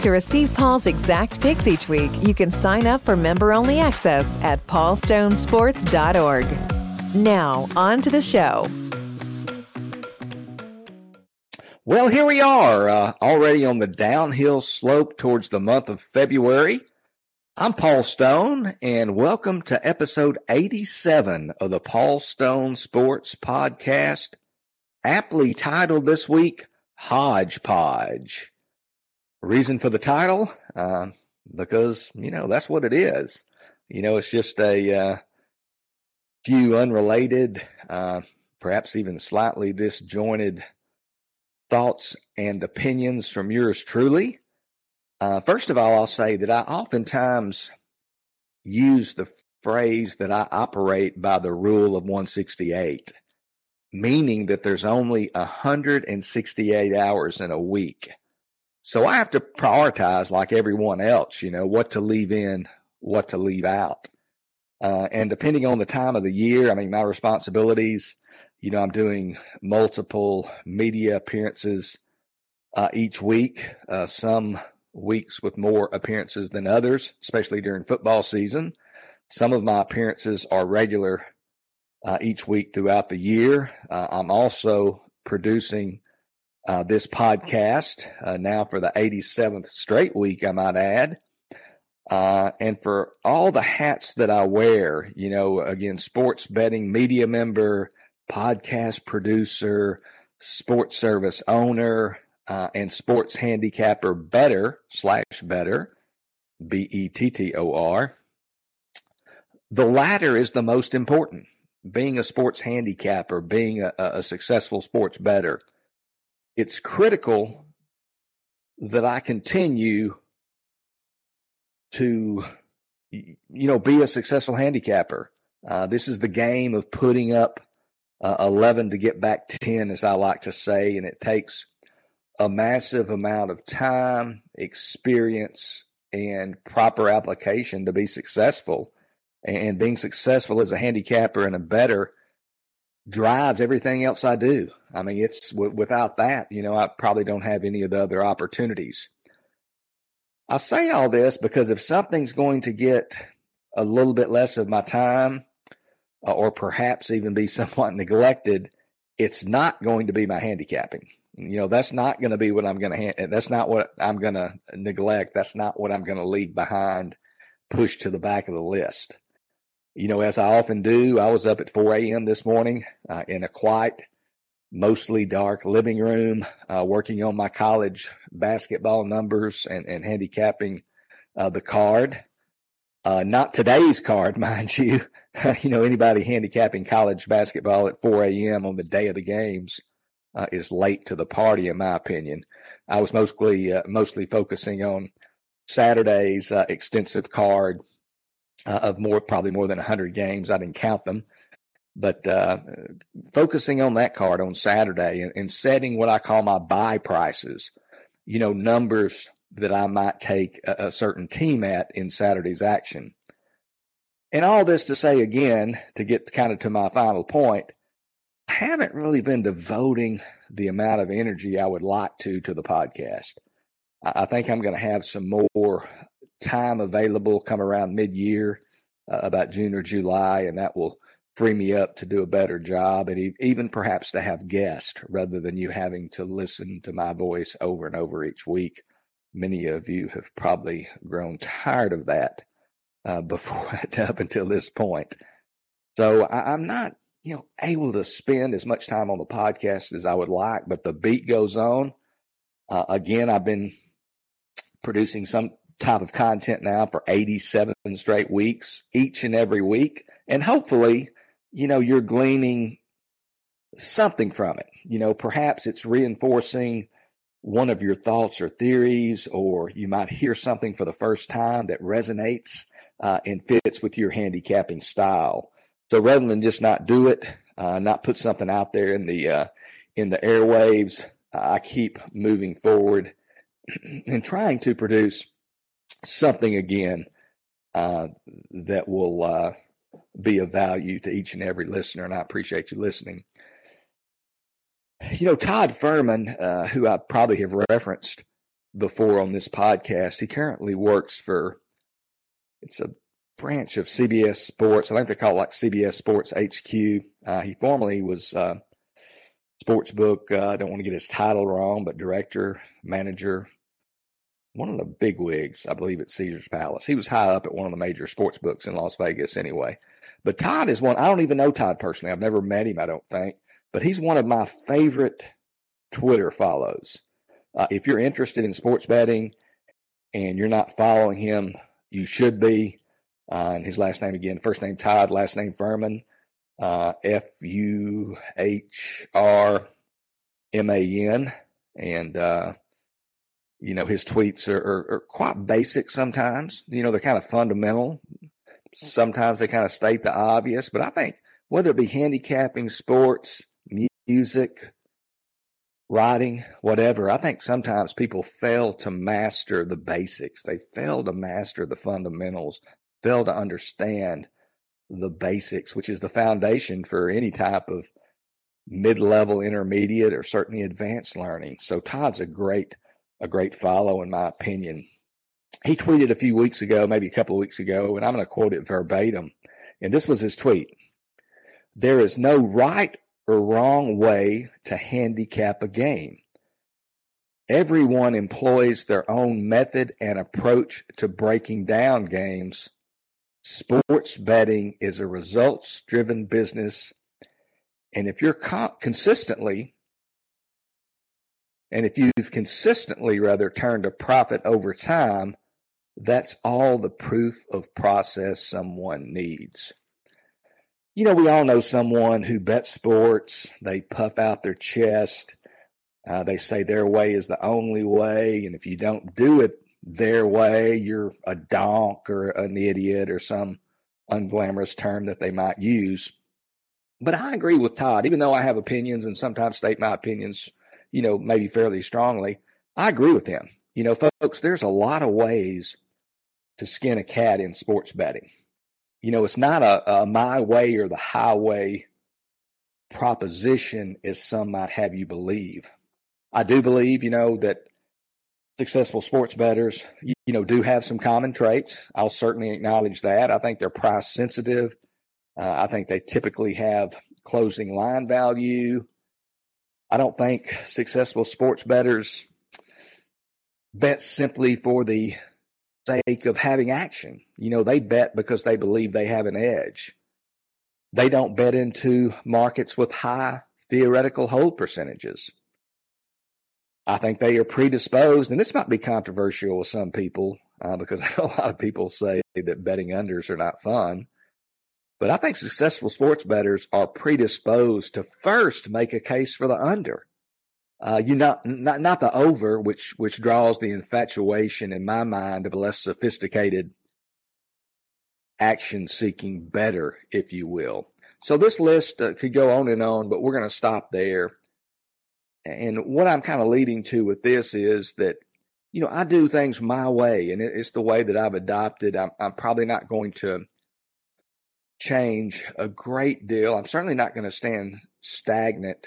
To receive Paul's exact picks each week, you can sign up for member only access at paulstonesports.org. Now, on to the show. Well, here we are, uh, already on the downhill slope towards the month of February. I'm Paul Stone, and welcome to episode 87 of the Paul Stone Sports Podcast, aptly titled this week Hodgepodge. Reason for the title? Uh, because, you know, that's what it is. You know, it's just a uh, few unrelated, uh, perhaps even slightly disjointed thoughts and opinions from yours truly. Uh, first of all, I'll say that I oftentimes use the phrase that I operate by the rule of 168, meaning that there's only 168 hours in a week. So I have to prioritize like everyone else, you know, what to leave in, what to leave out. Uh, and depending on the time of the year, I mean, my responsibilities, you know, I'm doing multiple media appearances uh, each week, uh, some weeks with more appearances than others, especially during football season. Some of my appearances are regular uh, each week throughout the year. Uh, I'm also producing uh, this podcast uh, now for the 87th straight week, I might add. Uh, and for all the hats that I wear, you know, again, sports betting media member, podcast producer, sports service owner, uh, and sports handicapper bettor slash bettor, B E T T O R. The latter is the most important. Being a sports handicapper, being a, a successful sports bettor it's critical that I continue to, you know, be a successful handicapper. Uh, this is the game of putting up uh, 11 to get back 10, as I like to say, and it takes a massive amount of time, experience, and proper application to be successful. And being successful as a handicapper and a bettor drives everything else I do. I mean, it's w- without that, you know, I probably don't have any of the other opportunities. I say all this because if something's going to get a little bit less of my time, uh, or perhaps even be somewhat neglected, it's not going to be my handicapping. You know, that's not going to be what I'm going to, that's not what I'm going to neglect. That's not what I'm going to leave behind, push to the back of the list. You know, as I often do, I was up at 4 a.m. this morning uh, in a quiet, mostly dark living room, uh, working on my college basketball numbers and, and handicapping uh, the card. Uh, not today's card, mind you. you know, anybody handicapping college basketball at 4 a.m. on the day of the games uh, is late to the party, in my opinion. I was mostly uh, mostly focusing on Saturday's extensive card uh, of more, probably more than 100 games. I didn't count them. But uh, focusing on that card on Saturday and, and setting what I call my buy prices, you know, numbers that I might take a, a certain team at in Saturday's action. And all this to say again, to get kind of to my final point, I haven't really been devoting the amount of energy I would like to to the podcast. I think I'm going to have some more time available come around mid year, uh, about June or July, and that will free me up to do a better job and even perhaps to have guests rather than you having to listen to my voice over and over each week. Many of you have probably grown tired of that uh, before up until this point. So I, I'm not, you know, able to spend as much time on the podcast as I would like, but the beat goes on. Uh, again, I've been producing some type of content now for 87 straight weeks, each and every week. And hopefully you know, you're gleaning something from it. You know, perhaps it's reinforcing one of your thoughts or theories, or you might hear something for the first time that resonates uh, and fits with your handicapping style. So rather than just not do it, uh, not put something out there in the uh, in the airwaves, I keep moving forward and trying to produce something again uh, that will uh, be of value to each and every listener. And I appreciate you listening. You know, Todd Fuhrman, uh, who I probably have referenced before on this podcast, he currently works for it's a branch of CBS Sports. I think they call it like CBS Sports HQ. Uh, he formerly was uh, sports book. Uh, I don't want to get his title wrong, but director, manager, one of the big wigs, I believe, at Caesar's Palace. He was high up at one of the major sports books in Las Vegas anyway. But Todd is one, I don't even know Todd personally. I've never met him, I don't think, but he's one of my favorite Twitter follows. Uh, if you're interested in sports betting and you're not following him, you should be. Uh, and his last name again, first name Todd, last name Fuhrman, uh, F U H R M A N. And, uh, you know, his tweets are, are, are, quite basic sometimes. You know, they're kind of fundamental. Sometimes they kind of state the obvious, but I think whether it be handicapping, sports, music, writing, whatever, I think sometimes people fail to master the basics. They fail to master the fundamentals, fail to understand the basics, which is the foundation for any type of mid level, intermediate, or certainly advanced learning. So Todd's a great a great follow, in my opinion. He tweeted a few weeks ago, maybe a couple of weeks ago, and I'm going to quote it verbatim. And this was his tweet There is no right or wrong way to handicap a game. Everyone employs their own method and approach to breaking down games. Sports betting is a results driven business. And if you're co- consistently and if you've consistently rather turned a profit over time, that's all the proof of process someone needs. You know, we all know someone who bets sports, they puff out their chest, uh, they say their way is the only way, and if you don't do it their way, you're a donk or an idiot or some unglamorous term that they might use. But I agree with Todd, even though I have opinions and sometimes state my opinions you know, maybe fairly strongly. I agree with him. You know, folks, there's a lot of ways to skin a cat in sports betting. You know, it's not a, a my way or the highway proposition as some might have you believe. I do believe, you know, that successful sports bettors, you, you know, do have some common traits. I'll certainly acknowledge that. I think they're price sensitive. Uh, I think they typically have closing line value. I don't think successful sports bettors bet simply for the sake of having action. You know, they bet because they believe they have an edge. They don't bet into markets with high theoretical hold percentages. I think they are predisposed, and this might be controversial with some people uh, because I know a lot of people say that betting unders are not fun. But I think successful sports bettors are predisposed to first make a case for the under. Uh, you not, not not the over, which which draws the infatuation in my mind of a less sophisticated action seeking bettor, if you will. So this list uh, could go on and on, but we're going to stop there. And what I'm kind of leading to with this is that, you know, I do things my way, and it's the way that I've adopted. I'm, I'm probably not going to change a great deal. I'm certainly not going to stand stagnant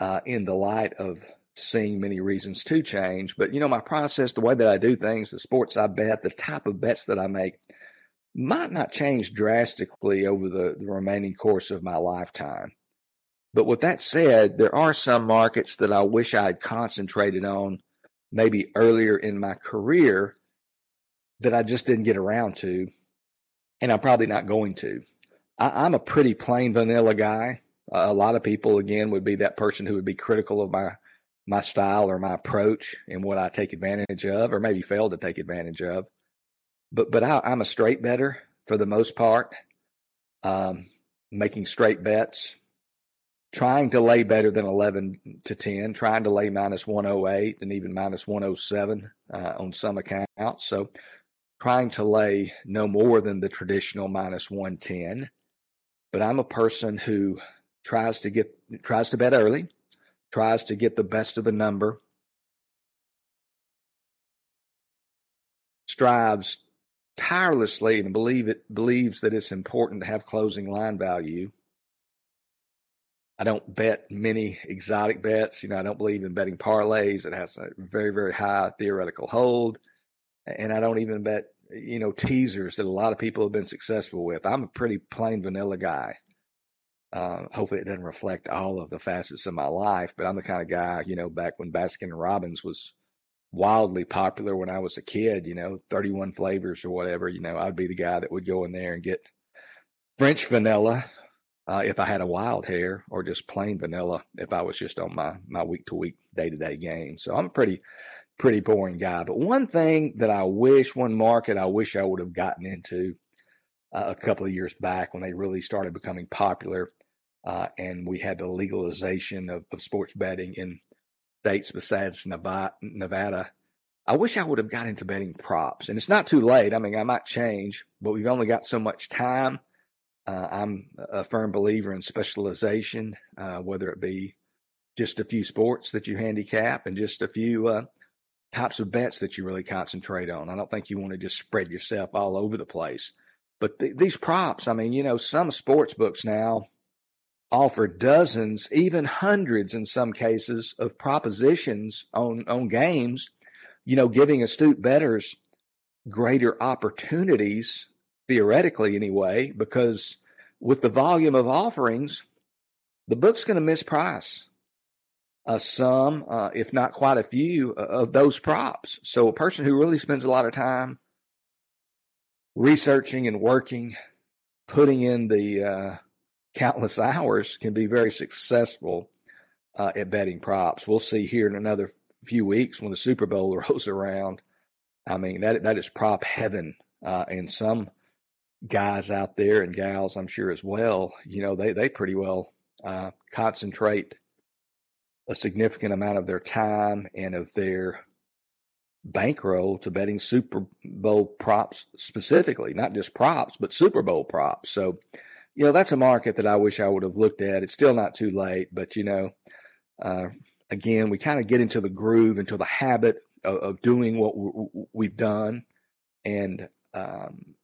uh, in the light of seeing many reasons to change. But, you know, my process, the way that I do things, the sports I bet, the type of bets that I make might not change drastically over the, the remaining course of my lifetime. But with that said, there are some markets that I wish I had concentrated on maybe earlier in my career that I just didn't get around to and I'm probably not going to. I, am a pretty plain vanilla guy. Uh, a lot of people, again, would be that person who would be critical of my my style or my approach and what I take advantage of, or maybe fail to take advantage of. But but I, am a straight bettor for the most part. Um, making straight bets, trying to lay better than 11 to 10, trying to lay minus 108 and even minus 107 uh, on some accounts. So trying to lay no more than the traditional minus 110. But I'm a person who tries to get tries to bet early, tries to get the best of the number, strives tirelessly and believe it believes that it's important to have closing line value. I don't bet many exotic bets. You know, I don't believe in betting parlays. It has a very, very high theoretical hold. And I don't even bet, you know, teasers that a lot of people have been successful with. I'm a pretty plain vanilla guy. Uh, hopefully, it doesn't reflect all of the facets of my life, but I'm the kind of guy, you know, back when Baskin and Robbins was wildly popular when I was a kid, you know, 31 flavors or whatever, you know, I'd be the guy that would go in there and get French vanilla uh, if I had a wild hair or just plain vanilla if I was just on my, my week to week, day to day game. So I'm pretty, pretty boring guy. But one thing that I wish, one market I wish I would have gotten into uh, a couple of years back when they really started becoming popular uh, and we had the legalization of, of sports betting in states besides Nevada. I wish I would have got into betting props, and it's not too late. I mean, I might change, but we've only got so much time. Uh, I'm a firm believer in specialization, uh, whether it be just a few sports that you handicap and just a few uh, types of bets that you really concentrate on. I don't think you want to just spread yourself all over the place. But th- these props, I mean, you know, some sports books now offer dozens, even hundreds in some cases, of propositions on, on games, you know, giving astute bettors greater opportunities, theoretically anyway, because with the volume of offerings, the book's going to misprice uh, some, uh, if not quite a few, uh, of those props. So a person who really spends a lot of time researching and working, putting in the uh, countless hours can be very successful uh, at betting props. We'll see here in another few weeks when the Super Bowl rolls around. I mean that that is prop heaven, and some guys out there and gals, I'm sure as well. You know they they pretty well concentrate a significant amount of their time and of their bankroll to betting Super Bowl props specifically, not just props, but Super Bowl props. So you know, that's a market that I wish I would have looked at. It's still not too late, but you know, uh, again, we kind of get into the groove, into the habit of, of doing what we've done, and um,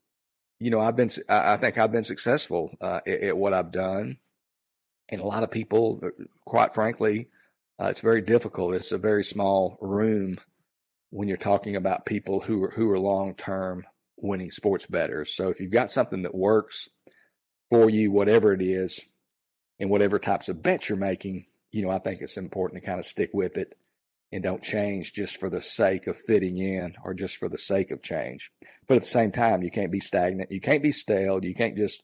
you know, I've been, I think I've been successful uh, at, at, what I've done, and a lot of people, uh, quite frankly, uh, it's very difficult. It's a very small room when you're talking about people who are who are long term winning sports bettors. So if you've got something that works for you, whatever it is, and whatever types of bets you're making, you know, I think it's important to kind of stick with it and don't change just for the sake of fitting in or just for the sake of change. But at the same time, you can't be stagnant. You can't be stale. You can't just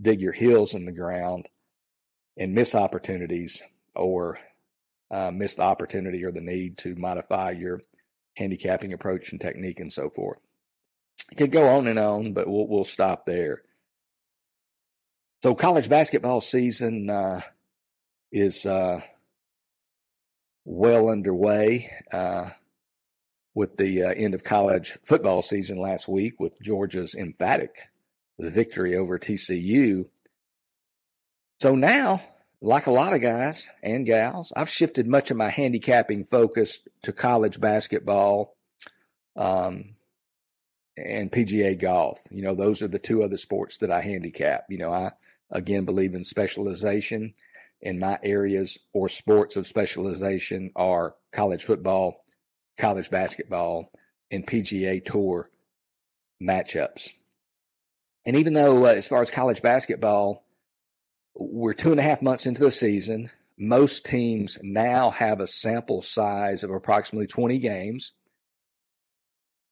dig your heels in the ground and miss opportunities or uh, miss the opportunity or the need to modify your handicapping approach and technique and so forth. It could go on and on, but we'll, we'll stop there. So college basketball season uh, is uh, well underway uh, with the uh, end of college football season last week with Georgia's emphatic victory over TCU. So now, like a lot of guys and gals, I've shifted much of my handicapping focus to college basketball um, and PGA golf. You know, those are the two other sports that I handicap. You know, I again believe in specialization and my areas or sports of specialization are college football, college basketball, and PGA Tour matchups. And even though, uh, as far as college basketball, we're two and a half months into the season, most teams now have a sample size of approximately 20 games.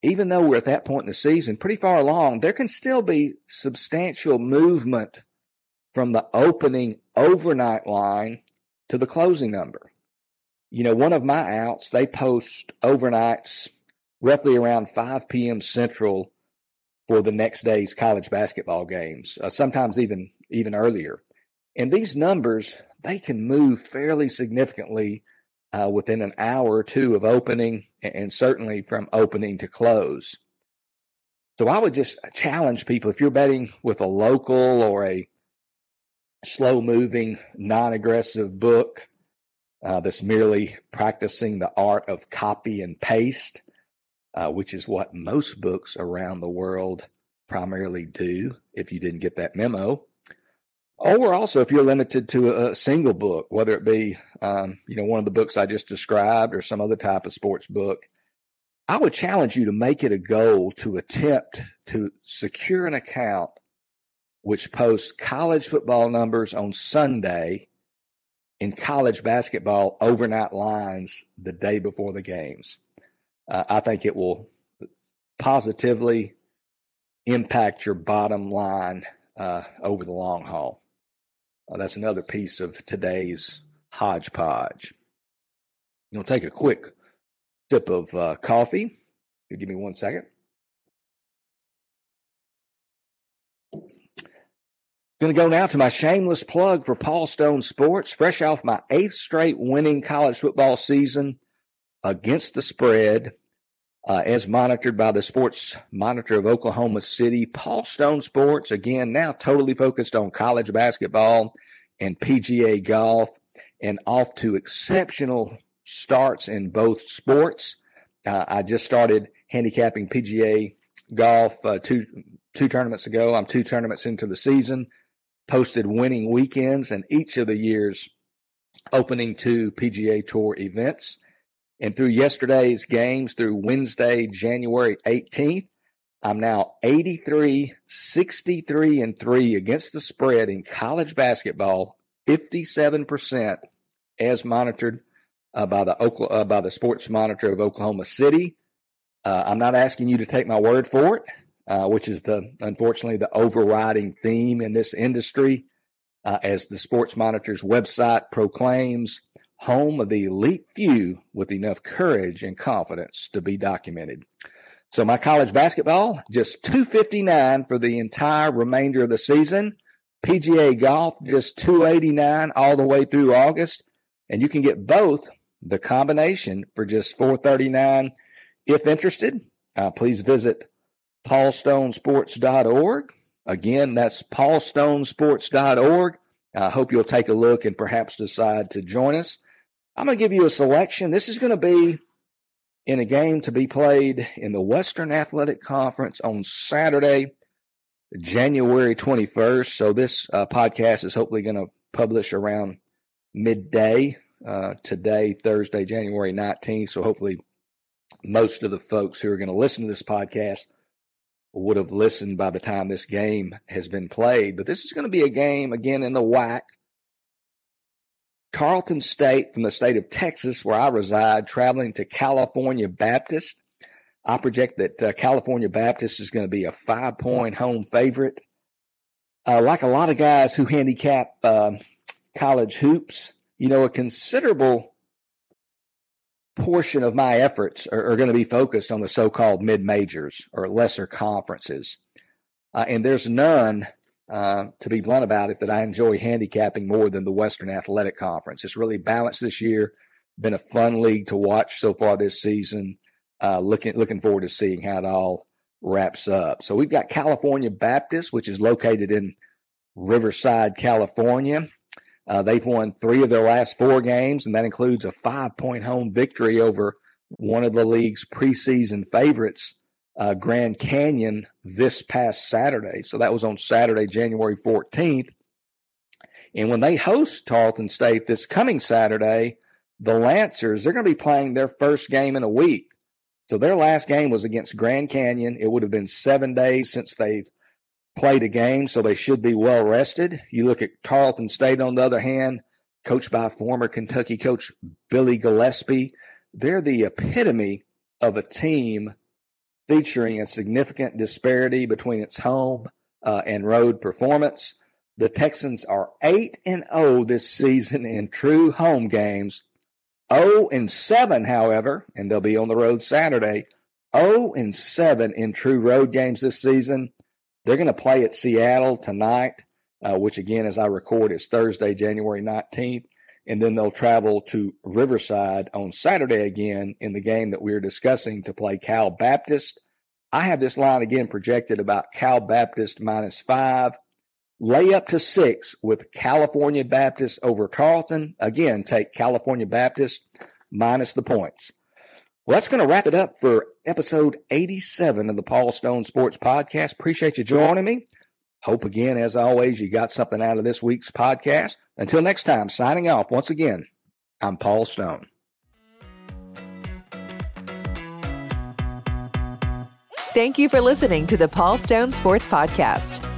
Even though we're at that point in the season, pretty far along, there can still be substantial movement from the opening overnight line to the closing number. You know, one of my outs, they post overnights roughly around 5 p.m. Central for the next day's college basketball games, uh, sometimes even even earlier. And these numbers, they can move fairly significantly uh, within an hour or two of opening, and certainly from opening to close. So I would just challenge people if you're betting with a local or a slow moving, non aggressive book uh, that's merely practicing the art of copy and paste, uh, which is what most books around the world primarily do, if you didn't get that memo. Or also, if you're limited to a, single book, whether it be, um, you know, one of the books I just described or some other type of sports book, I would challenge you to make it a goal to attempt to secure an account which posts college football numbers on Sunday and college basketball overnight lines the day before the games. Uh, I think it will positively impact your bottom line uh, over the long haul. Uh, that's another piece of today's hodgepodge. I'm going to take a quick sip of uh, coffee. You give me one second. Going to go now to my shameless plug for Paul Stone Sports, fresh off my eighth straight winning college football season against the spread, uh, as monitored by the Sports Monitor of Oklahoma City. Paul Stone Sports, again, now totally focused on college basketball and PGA golf, and off to exceptional starts in both sports. Uh, I just started handicapping PGA golf uh, two two tournaments ago. I'm two tournaments into the season posted winning weekends in each of the year's opening two PGA Tour events. And through yesterday's games, through Wednesday, January 18th, I'm now 83, 63, and 3 against the spread in college basketball, 57% as monitored uh, by the uh, by the Sports Monitor of Oklahoma City. Uh, I'm not asking you to take my word for it uh, which is the unfortunately the overriding theme in this industry, uh, as the Sports Monitor's website proclaims, home of the elite few with enough courage and confidence to be documented. So my college basketball just 259 for the entire remainder of the season. PGA golf just 289 all the way through August, and you can get both the combination for just 439. If interested, uh, please visit paulstonesports.org. Again, that's paulstonesports.org. I hope you'll take a look and perhaps decide to join us. I'm going to give you a selection. This is going to be in a game to be played in the Western Athletic Conference on Saturday, January 21st. So this uh, podcast is hopefully going to publish around midday uh, today, Thursday, January 19th. So hopefully most of the folks who are going to listen to this podcast would have listened by the time this game has been played. But this is going to be a game again in the WAC. Tarleton State from the state of Texas, where I reside, traveling to California Baptist. I project that uh, California Baptist is going to be a five point home favorite. Uh, like a lot of guys who handicap uh, college hoops, you know, a considerable portion of my efforts are, are going to be focused on the so-called mid-majors or lesser conferences. Uh, and there's none, uh, to be blunt about it, that I enjoy handicapping more than the Western Athletic Conference. It's really balanced this year. Been a fun league to watch so far this season. Uh, looking looking forward to seeing how it all wraps up. So we've got California Baptist, which is located in Riverside, California. Uh, they've won three of their last four games, and that includes a five point home victory over one of the league's preseason favorites, uh, Grand Canyon, this past Saturday. So that was on Saturday, January 14th. And when they host Tarleton State this coming Saturday, the Lancers, they're going to be playing their first game in a week. So their last game was against Grand Canyon. It would have been seven days since they've played a game, so they should be well rested. You look at Tarleton State, on the other hand, coached by former Kentucky coach Billy Gillispie. They're the epitome of a team featuring a significant disparity between its home uh, and road performance. The Texans are 8 and 0 this season in true home games. 0 and 7, however, and they'll be on the road Saturday. 0 and 7 in true road games this season. They're going to play at Seattle tonight. uh, which again, as I record, is Thursday, January 19th. And then they'll travel to Riverside on Saturday again in the game that we're discussing to play Cal Baptist. I have this line again projected about Cal Baptist minus five. Lay up to six with California Baptist over Tarleton. Again, take California Baptist minus the points. Well, that's going to wrap it up for episode 87 of the Paul Stone Sports Podcast. Appreciate you joining me. Hope again, as always, you got something out of this week's podcast. Until next time, signing off once again, I'm Paul Stone. Thank you for listening to the Paul Stone Sports Podcast.